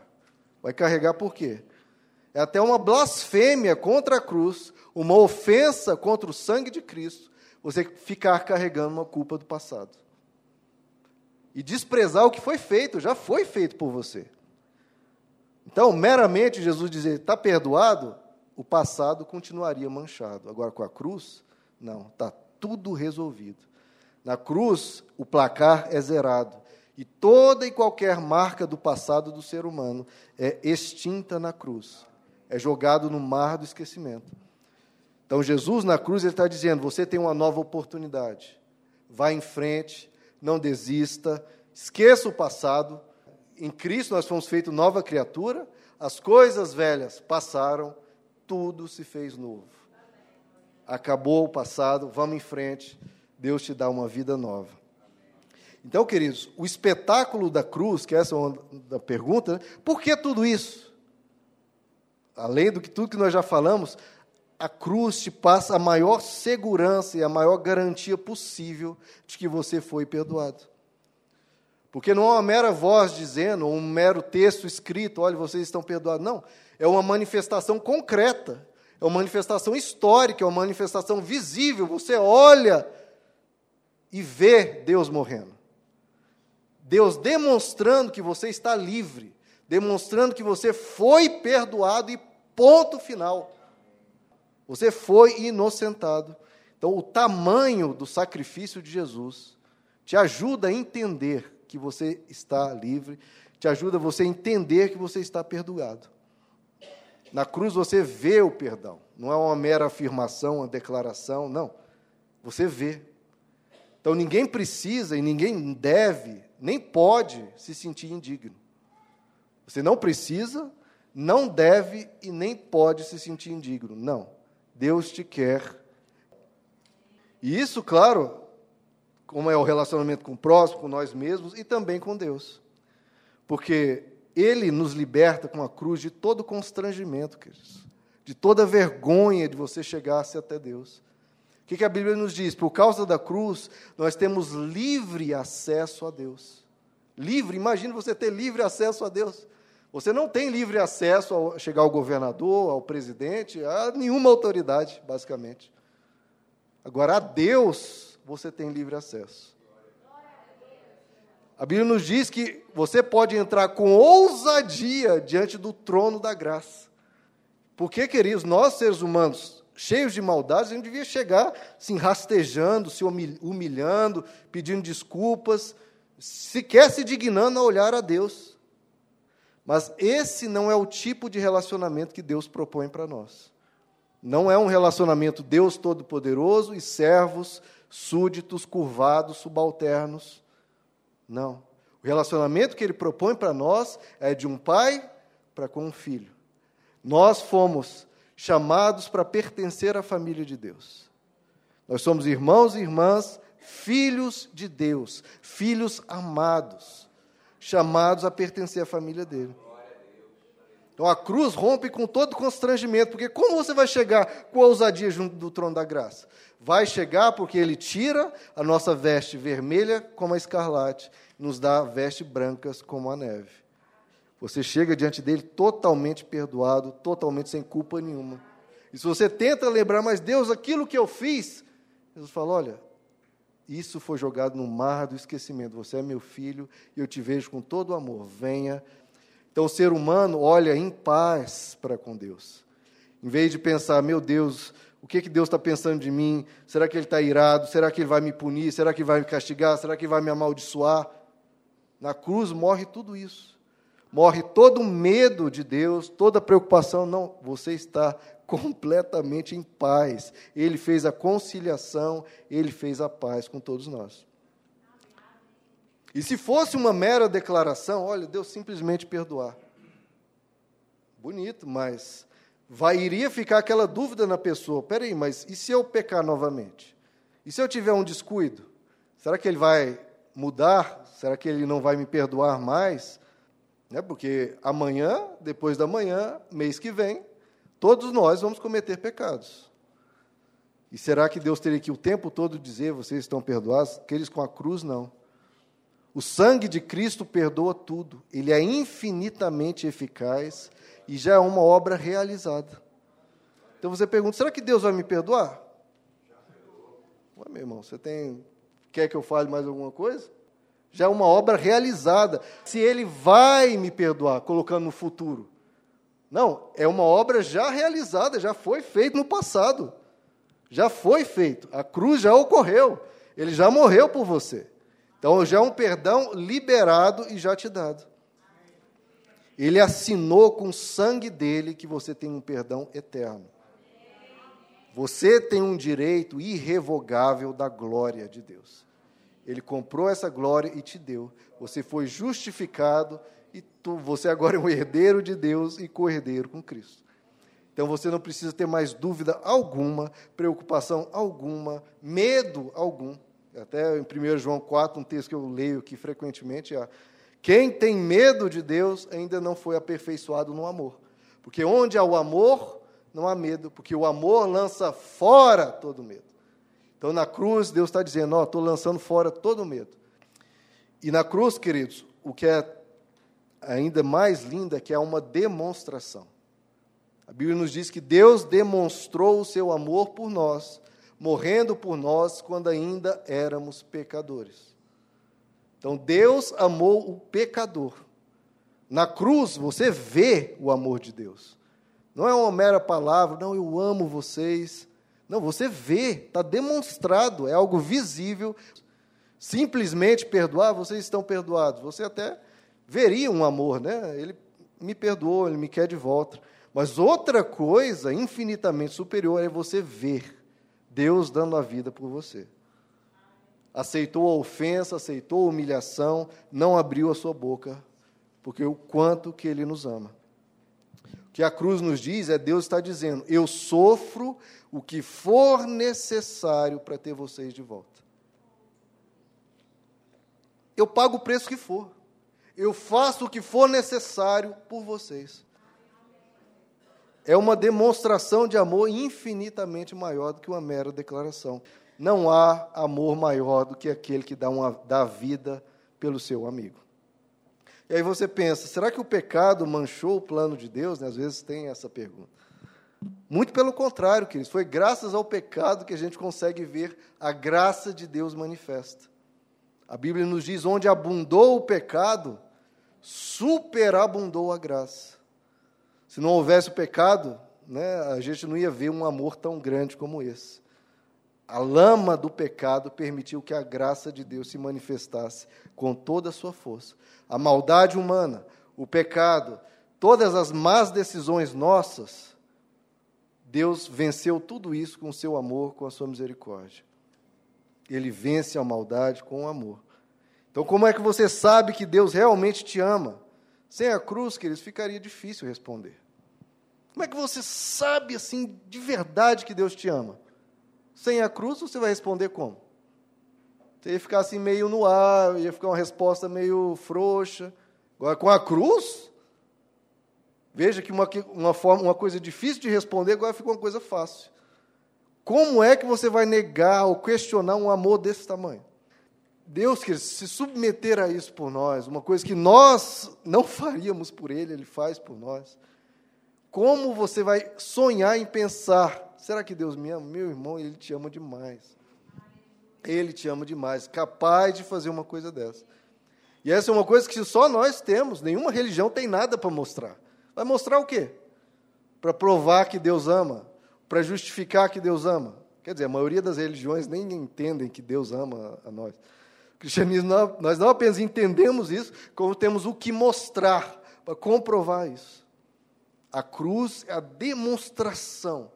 Vai carregar por quê? É até uma blasfêmia contra a cruz, uma ofensa contra o sangue de Cristo, você ficar carregando uma culpa do passado. E desprezar o que foi feito, já foi feito por você. Então, meramente Jesus dizer, está perdoado, o passado continuaria manchado. Agora, com a cruz, não, está tudo resolvido. Na cruz, o placar é zerado. E toda e qualquer marca do passado do ser humano é extinta na cruz, é jogado no mar do esquecimento. Então, Jesus na cruz está dizendo: você tem uma nova oportunidade. Vá em frente, não desista, esqueça o passado. Em Cristo nós fomos feitos nova criatura, as coisas velhas passaram, tudo se fez novo. Acabou o passado, vamos em frente, Deus te dá uma vida nova. Então, queridos, o espetáculo da cruz, que essa é uma da pergunta, né? por que tudo isso? Além do que tudo que nós já falamos, a cruz te passa a maior segurança e a maior garantia possível de que você foi perdoado. Porque não é uma mera voz dizendo, um mero texto escrito, olha, vocês estão perdoados. Não, é uma manifestação concreta, é uma manifestação histórica, é uma manifestação visível. Você olha e vê Deus morrendo. Deus demonstrando que você está livre, demonstrando que você foi perdoado e ponto final. Você foi inocentado. Então, o tamanho do sacrifício de Jesus te ajuda a entender que você está livre, te ajuda você a entender que você está perdoado. Na cruz você vê o perdão, não é uma mera afirmação, uma declaração, não. Você vê. Então ninguém precisa e ninguém deve nem pode se sentir indigno. Você não precisa, não deve e nem pode se sentir indigno. Não. Deus te quer. E isso, claro, como é o relacionamento com o próximo, com nós mesmos e também com Deus. Porque Ele nos liberta com a cruz de todo constrangimento, queridos, de toda vergonha de você chegar-se até Deus. O que, que a Bíblia nos diz? Por causa da cruz, nós temos livre acesso a Deus. Livre, imagine você ter livre acesso a Deus. Você não tem livre acesso a chegar ao governador, ao presidente, a nenhuma autoridade, basicamente. Agora, a Deus, você tem livre acesso. A Bíblia nos diz que você pode entrar com ousadia diante do trono da graça. Porque, queridos, nós seres humanos, cheios de maldades, a gente devia chegar assim, rastejando, se humilhando, pedindo desculpas, sequer se dignando a olhar a Deus. Mas esse não é o tipo de relacionamento que Deus propõe para nós. Não é um relacionamento Deus Todo-Poderoso e servos, súditos, curvados, subalternos. Não. O relacionamento que ele propõe para nós é de um pai para com um filho. Nós fomos chamados para pertencer à família de Deus. Nós somos irmãos e irmãs, filhos de Deus, filhos amados, chamados a pertencer à família dele. Então a cruz rompe com todo constrangimento, porque como você vai chegar com ousadia junto do trono da graça? Vai chegar porque ele tira a nossa veste vermelha como a escarlate, nos dá vestes brancas como a neve. Você chega diante dele totalmente perdoado, totalmente sem culpa nenhuma. E se você tenta lembrar, mas Deus, aquilo que eu fiz, Jesus fala: olha, isso foi jogado no mar do esquecimento. Você é meu filho e eu te vejo com todo amor. Venha. Então o ser humano olha em paz para com Deus. Em vez de pensar, meu Deus, o que, que Deus está pensando de mim? Será que Ele está irado? Será que Ele vai me punir? Será que Ele vai me castigar? Será que Ele vai me amaldiçoar? Na cruz morre tudo isso. Morre todo o medo de Deus, toda a preocupação. Não, você está completamente em paz. Ele fez a conciliação, ele fez a paz com todos nós. E se fosse uma mera declaração, olha, Deus simplesmente perdoar. Bonito, mas vai iria ficar aquela dúvida na pessoa: peraí, mas e se eu pecar novamente? E se eu tiver um descuido? Será que ele vai mudar? Será que ele não vai me perdoar mais? Né? Porque amanhã, depois da manhã, mês que vem, todos nós vamos cometer pecados. E será que Deus teria que o tempo todo dizer: vocês estão perdoados? Aqueles com a cruz, não. O sangue de Cristo perdoa tudo. Ele é infinitamente eficaz e já é uma obra realizada. Então você pergunta: será que Deus vai me perdoar? Ué, meu irmão, você tem. Quer que eu fale mais alguma coisa? Já é uma obra realizada. Se Ele vai me perdoar, colocando no futuro. Não, é uma obra já realizada, já foi feito no passado. Já foi feito. A cruz já ocorreu. Ele já morreu por você. Então já é um perdão liberado e já te dado. Ele assinou com o sangue dele que você tem um perdão eterno. Você tem um direito irrevogável da glória de Deus. Ele comprou essa glória e te deu. Você foi justificado e tu, você agora é um herdeiro de Deus e co-herdeiro com Cristo. Então você não precisa ter mais dúvida alguma, preocupação alguma, medo algum. Até em 1 João 4, um texto que eu leio aqui frequentemente, é quem tem medo de Deus ainda não foi aperfeiçoado no amor. Porque onde há o amor, não há medo, porque o amor lança fora todo medo. Então, na cruz, Deus está dizendo: Ó, estou lançando fora todo medo. E na cruz, queridos, o que é ainda mais lindo é que é uma demonstração. A Bíblia nos diz que Deus demonstrou o seu amor por nós, morrendo por nós quando ainda éramos pecadores. Então Deus amou o pecador. Na cruz você vê o amor de Deus. Não é uma mera palavra, não, eu amo vocês. Não, você vê, está demonstrado, é algo visível. Simplesmente perdoar, vocês estão perdoados. Você até veria um amor, né? Ele me perdoou, ele me quer de volta. Mas outra coisa infinitamente superior é você ver Deus dando a vida por você aceitou a ofensa, aceitou a humilhação, não abriu a sua boca, porque o quanto que ele nos ama. Que a cruz nos diz é Deus está dizendo: eu sofro o que for necessário para ter vocês de volta. Eu pago o preço que for. Eu faço o que for necessário por vocês. É uma demonstração de amor infinitamente maior do que uma mera declaração. Não há amor maior do que aquele que dá, uma, dá vida pelo seu amigo. E aí você pensa, será que o pecado manchou o plano de Deus? Né? Às vezes tem essa pergunta. Muito pelo contrário, queridos, foi graças ao pecado que a gente consegue ver a graça de Deus manifesta. A Bíblia nos diz: onde abundou o pecado, superabundou a graça. Se não houvesse o pecado, né, a gente não ia ver um amor tão grande como esse. A lama do pecado permitiu que a graça de Deus se manifestasse com toda a sua força. A maldade humana, o pecado, todas as más decisões nossas, Deus venceu tudo isso com o seu amor, com a sua misericórdia. Ele vence a maldade com o amor. Então, como é que você sabe que Deus realmente te ama? Sem a cruz, queridos, ficaria difícil responder. Como é que você sabe, assim, de verdade que Deus te ama? Sem a cruz, você vai responder como? Você ia ficar assim meio no ar, ia ficar uma resposta meio frouxa. Agora, com a cruz, veja que uma, uma, forma, uma coisa difícil de responder, agora fica uma coisa fácil. Como é que você vai negar ou questionar um amor desse tamanho? Deus quer se submeter a isso por nós, uma coisa que nós não faríamos por Ele, Ele faz por nós. Como você vai sonhar em pensar, será que Deus me ama? Meu irmão, Ele te ama demais. Ele te ama demais, capaz de fazer uma coisa dessa. E essa é uma coisa que só nós temos, nenhuma religião tem nada para mostrar. Vai mostrar o quê? Para provar que Deus ama, para justificar que Deus ama. Quer dizer, a maioria das religiões nem entendem que Deus ama a nós. O cristianismo, nós não apenas entendemos isso, como temos o que mostrar para comprovar isso. A cruz é a demonstração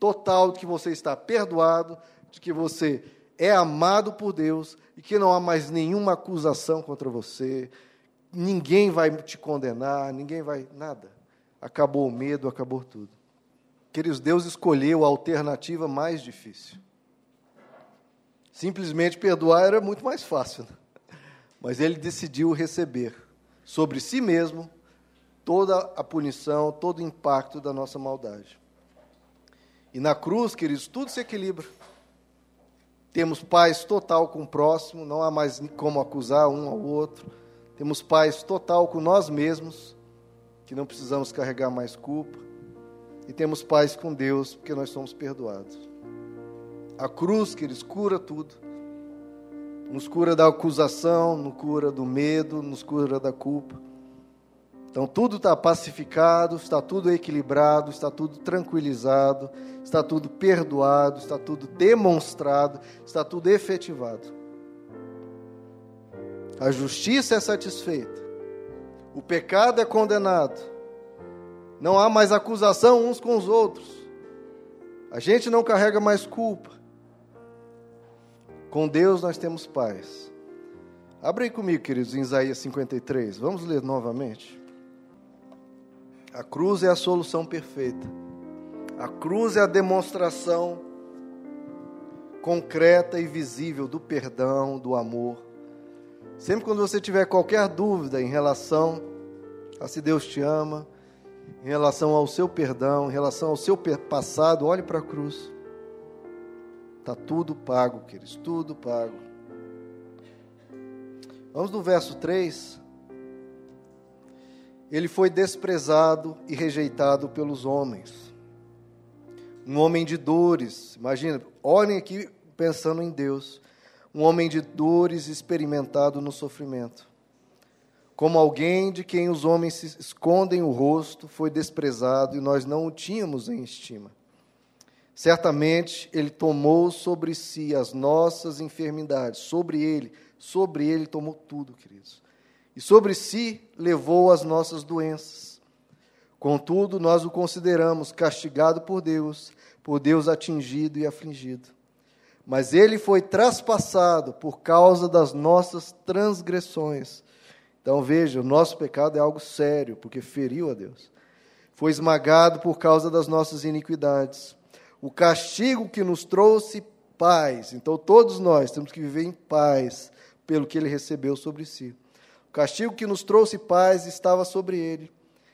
total de que você está perdoado, de que você é amado por Deus e que não há mais nenhuma acusação contra você, ninguém vai te condenar, ninguém vai. nada. Acabou o medo, acabou tudo. Queridos, Deus escolheu a alternativa mais difícil. Simplesmente perdoar era muito mais fácil, né? mas ele decidiu receber sobre si mesmo toda a punição, todo o impacto da nossa maldade. E na cruz, queridos, tudo se equilibra. Temos paz total com o próximo, não há mais como acusar um ao outro. Temos paz total com nós mesmos, que não precisamos carregar mais culpa. E temos paz com Deus, porque nós somos perdoados. A cruz, queridos, cura tudo. Nos cura da acusação, nos cura do medo, nos cura da culpa. Então tudo está pacificado, está tudo equilibrado, está tudo tranquilizado, está tudo perdoado, está tudo demonstrado, está tudo efetivado. A justiça é satisfeita, o pecado é condenado, não há mais acusação uns com os outros, a gente não carrega mais culpa. Com Deus nós temos paz. Abre aí comigo, queridos, em Isaías 53. Vamos ler novamente. A cruz é a solução perfeita. A cruz é a demonstração concreta e visível do perdão, do amor. Sempre quando você tiver qualquer dúvida em relação a se Deus te ama, em relação ao seu perdão, em relação ao seu passado, olhe para a cruz. Está tudo pago, queridos, tudo pago. Vamos no verso 3 ele foi desprezado e rejeitado pelos homens. Um homem de dores, imagina, olhem aqui pensando em Deus. Um homem de dores experimentado no sofrimento. Como alguém de quem os homens se escondem o rosto, foi desprezado e nós não o tínhamos em estima. Certamente ele tomou sobre si as nossas enfermidades, sobre ele, sobre ele tomou tudo, queridos e sobre si levou as nossas doenças. Contudo, nós o consideramos castigado por Deus, por Deus atingido e afligido. Mas ele foi traspassado por causa das nossas transgressões. Então veja, o nosso pecado é algo sério, porque feriu a Deus. Foi esmagado por causa das nossas iniquidades. O castigo que nos trouxe paz. Então todos nós temos que viver em paz pelo que ele recebeu sobre si castigo que nos trouxe paz estava sobre ele,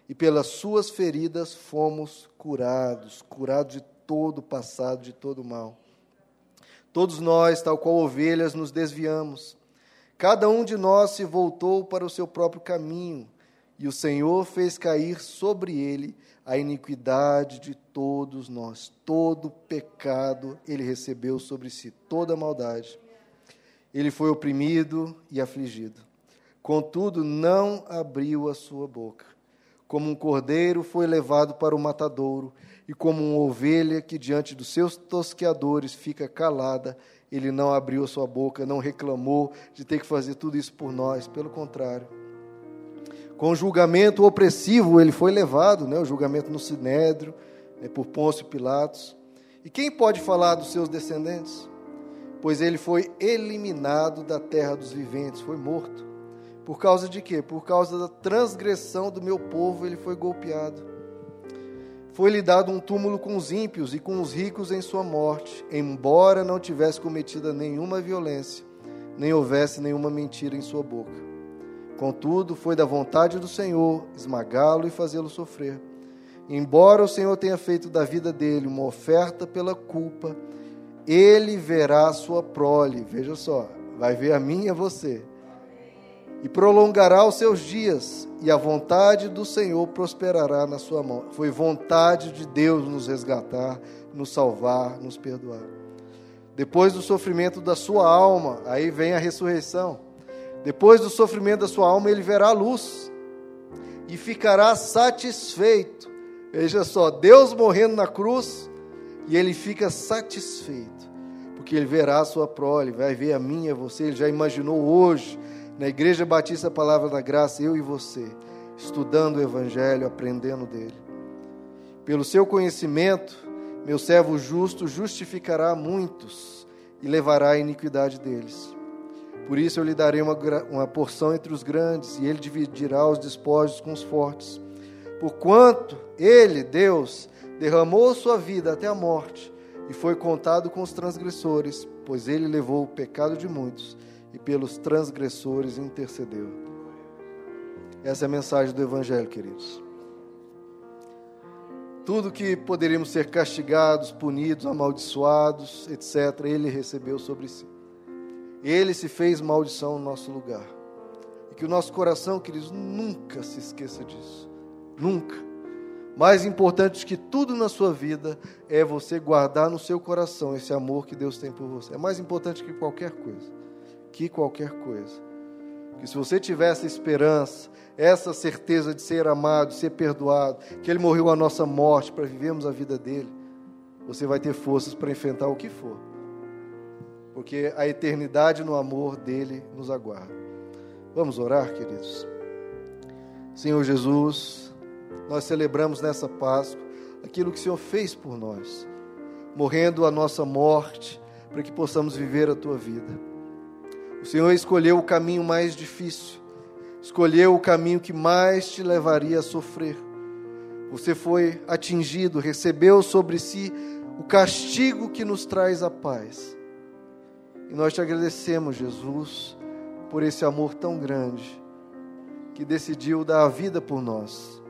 e pelas suas feridas fomos curados curados de todo o passado, de todo o mal. Todos nós, tal qual ovelhas, nos desviamos. Cada um de nós se voltou para o seu próprio caminho, e o Senhor fez cair sobre ele a iniquidade de todos nós. Todo pecado ele recebeu sobre si, toda maldade. Ele foi oprimido e afligido. Contudo, não abriu a sua boca. Como um cordeiro foi levado para o matadouro, e como uma ovelha que diante dos seus tosqueadores fica calada, ele não abriu a sua boca, não reclamou de ter que fazer tudo isso por nós, pelo contrário. Com julgamento opressivo ele foi levado, né, o julgamento no Sinédrio, né, por Pôncio Pilatos. E quem pode falar dos seus descendentes? Pois ele foi eliminado da terra dos viventes, foi morto. Por causa de quê? Por causa da transgressão do meu povo, ele foi golpeado. Foi-lhe dado um túmulo com os ímpios e com os ricos em sua morte, embora não tivesse cometido nenhuma violência, nem houvesse nenhuma mentira em sua boca. Contudo, foi da vontade do Senhor esmagá-lo e fazê-lo sofrer. Embora o Senhor tenha feito da vida dele uma oferta pela culpa, ele verá a sua prole. Veja só, vai ver a minha e a você e prolongará os seus dias, e a vontade do Senhor prosperará na sua mão. Foi vontade de Deus nos resgatar, nos salvar, nos perdoar. Depois do sofrimento da sua alma, aí vem a ressurreição. Depois do sofrimento da sua alma, ele verá a luz e ficará satisfeito. Veja só, Deus morrendo na cruz e ele fica satisfeito, porque ele verá a sua prole, vai ver a minha, você, ele já imaginou hoje na Igreja Batista Palavra da Graça, eu e você, estudando o Evangelho, aprendendo dele. Pelo seu conhecimento, meu servo justo justificará muitos e levará a iniquidade deles. Por isso eu lhe darei uma, uma porção entre os grandes, e ele dividirá os despojos com os fortes. Porquanto ele, Deus, derramou sua vida até a morte, e foi contado com os transgressores, pois ele levou o pecado de muitos e pelos transgressores intercedeu. Essa é a mensagem do Evangelho, queridos. Tudo que poderíamos ser castigados, punidos, amaldiçoados, etc., ele recebeu sobre si. Ele se fez maldição no nosso lugar. E que o nosso coração, queridos, nunca se esqueça disso. Nunca. Mais importante que tudo na sua vida é você guardar no seu coração esse amor que Deus tem por você. É mais importante que qualquer coisa que qualquer coisa. Que se você tiver essa esperança, essa certeza de ser amado, de ser perdoado, que Ele morreu a nossa morte para vivermos a vida dele, você vai ter forças para enfrentar o que for. Porque a eternidade no amor dele nos aguarda. Vamos orar, queridos? Senhor Jesus, nós celebramos nessa Páscoa aquilo que o Senhor fez por nós, morrendo a nossa morte, para que possamos viver a tua vida. O Senhor escolheu o caminho mais difícil, escolheu o caminho que mais te levaria a sofrer. Você foi atingido, recebeu sobre si o castigo que nos traz a paz. E nós te agradecemos, Jesus, por esse amor tão grande que decidiu dar a vida por nós.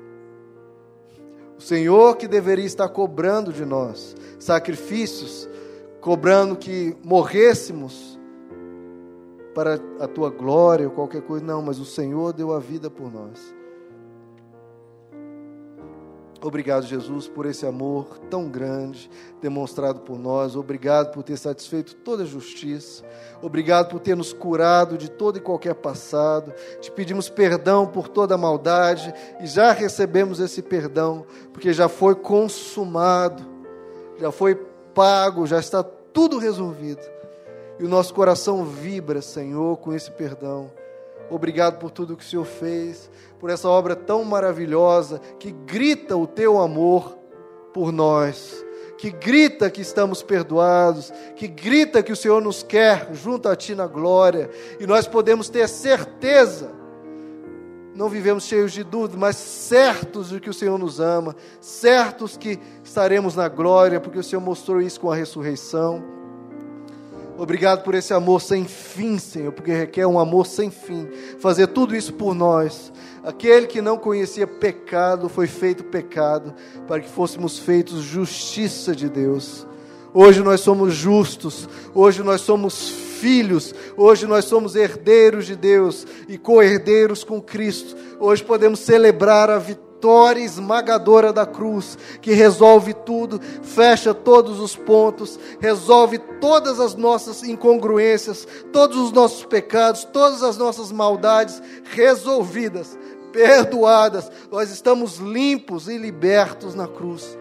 O Senhor que deveria estar cobrando de nós sacrifícios, cobrando que morrêssemos para a tua glória ou qualquer coisa, não, mas o Senhor deu a vida por nós. Obrigado, Jesus, por esse amor tão grande demonstrado por nós. Obrigado por ter satisfeito toda a justiça. Obrigado por ter nos curado de todo e qualquer passado. Te pedimos perdão por toda a maldade e já recebemos esse perdão, porque já foi consumado, já foi pago, já está tudo resolvido. E o nosso coração vibra, Senhor, com esse perdão. Obrigado por tudo que o Senhor fez, por essa obra tão maravilhosa que grita o teu amor por nós, que grita que estamos perdoados, que grita que o Senhor nos quer junto a Ti na glória, e nós podemos ter certeza, não vivemos cheios de dúvida, mas certos de que o Senhor nos ama, certos que estaremos na glória, porque o Senhor mostrou isso com a ressurreição. Obrigado por esse amor sem fim, Senhor, porque requer um amor sem fim. Fazer tudo isso por nós. Aquele que não conhecia pecado foi feito pecado para que fôssemos feitos justiça de Deus. Hoje nós somos justos, hoje nós somos filhos, hoje nós somos herdeiros de Deus e co-herdeiros com Cristo. Hoje podemos celebrar a vitória vitória esmagadora da cruz, que resolve tudo, fecha todos os pontos, resolve todas as nossas incongruências, todos os nossos pecados, todas as nossas maldades resolvidas, perdoadas. Nós estamos limpos e libertos na cruz.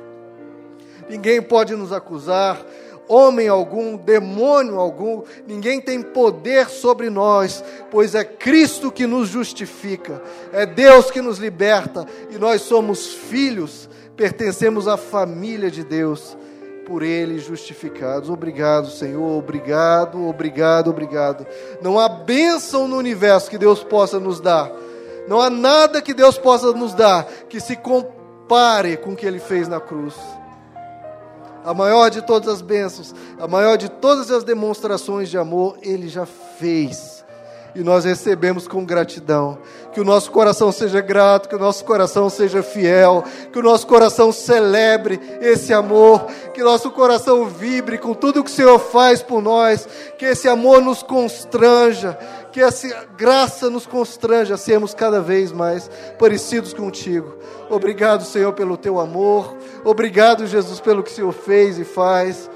Ninguém pode nos acusar, homem algum, demônio algum, ninguém tem poder sobre nós, pois é Cristo que nos justifica, é Deus que nos liberta e nós somos filhos, pertencemos à família de Deus, por Ele justificados. Obrigado, Senhor, obrigado, obrigado, obrigado. Não há bênção no universo que Deus possa nos dar, não há nada que Deus possa nos dar que se compare com o que Ele fez na cruz a maior de todas as bênçãos, a maior de todas as demonstrações de amor, Ele já fez. E nós recebemos com gratidão. Que o nosso coração seja grato, que o nosso coração seja fiel, que o nosso coração celebre esse amor, que nosso coração vibre com tudo que o Senhor faz por nós, que esse amor nos constranja, que essa graça nos constranja a sermos cada vez mais parecidos contigo. Obrigado, Senhor, pelo teu amor. Obrigado, Jesus, pelo que o Senhor fez e faz.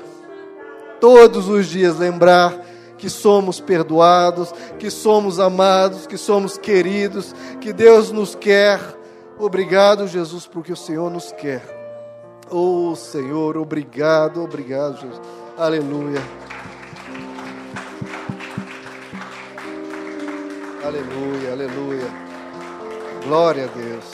Todos os dias lembrar que somos perdoados, que somos amados, que somos queridos, que Deus nos quer. Obrigado, Jesus, porque o Senhor nos quer. Oh, Senhor, obrigado, obrigado, Jesus. Aleluia. Aleluia, aleluia. Glória a Deus.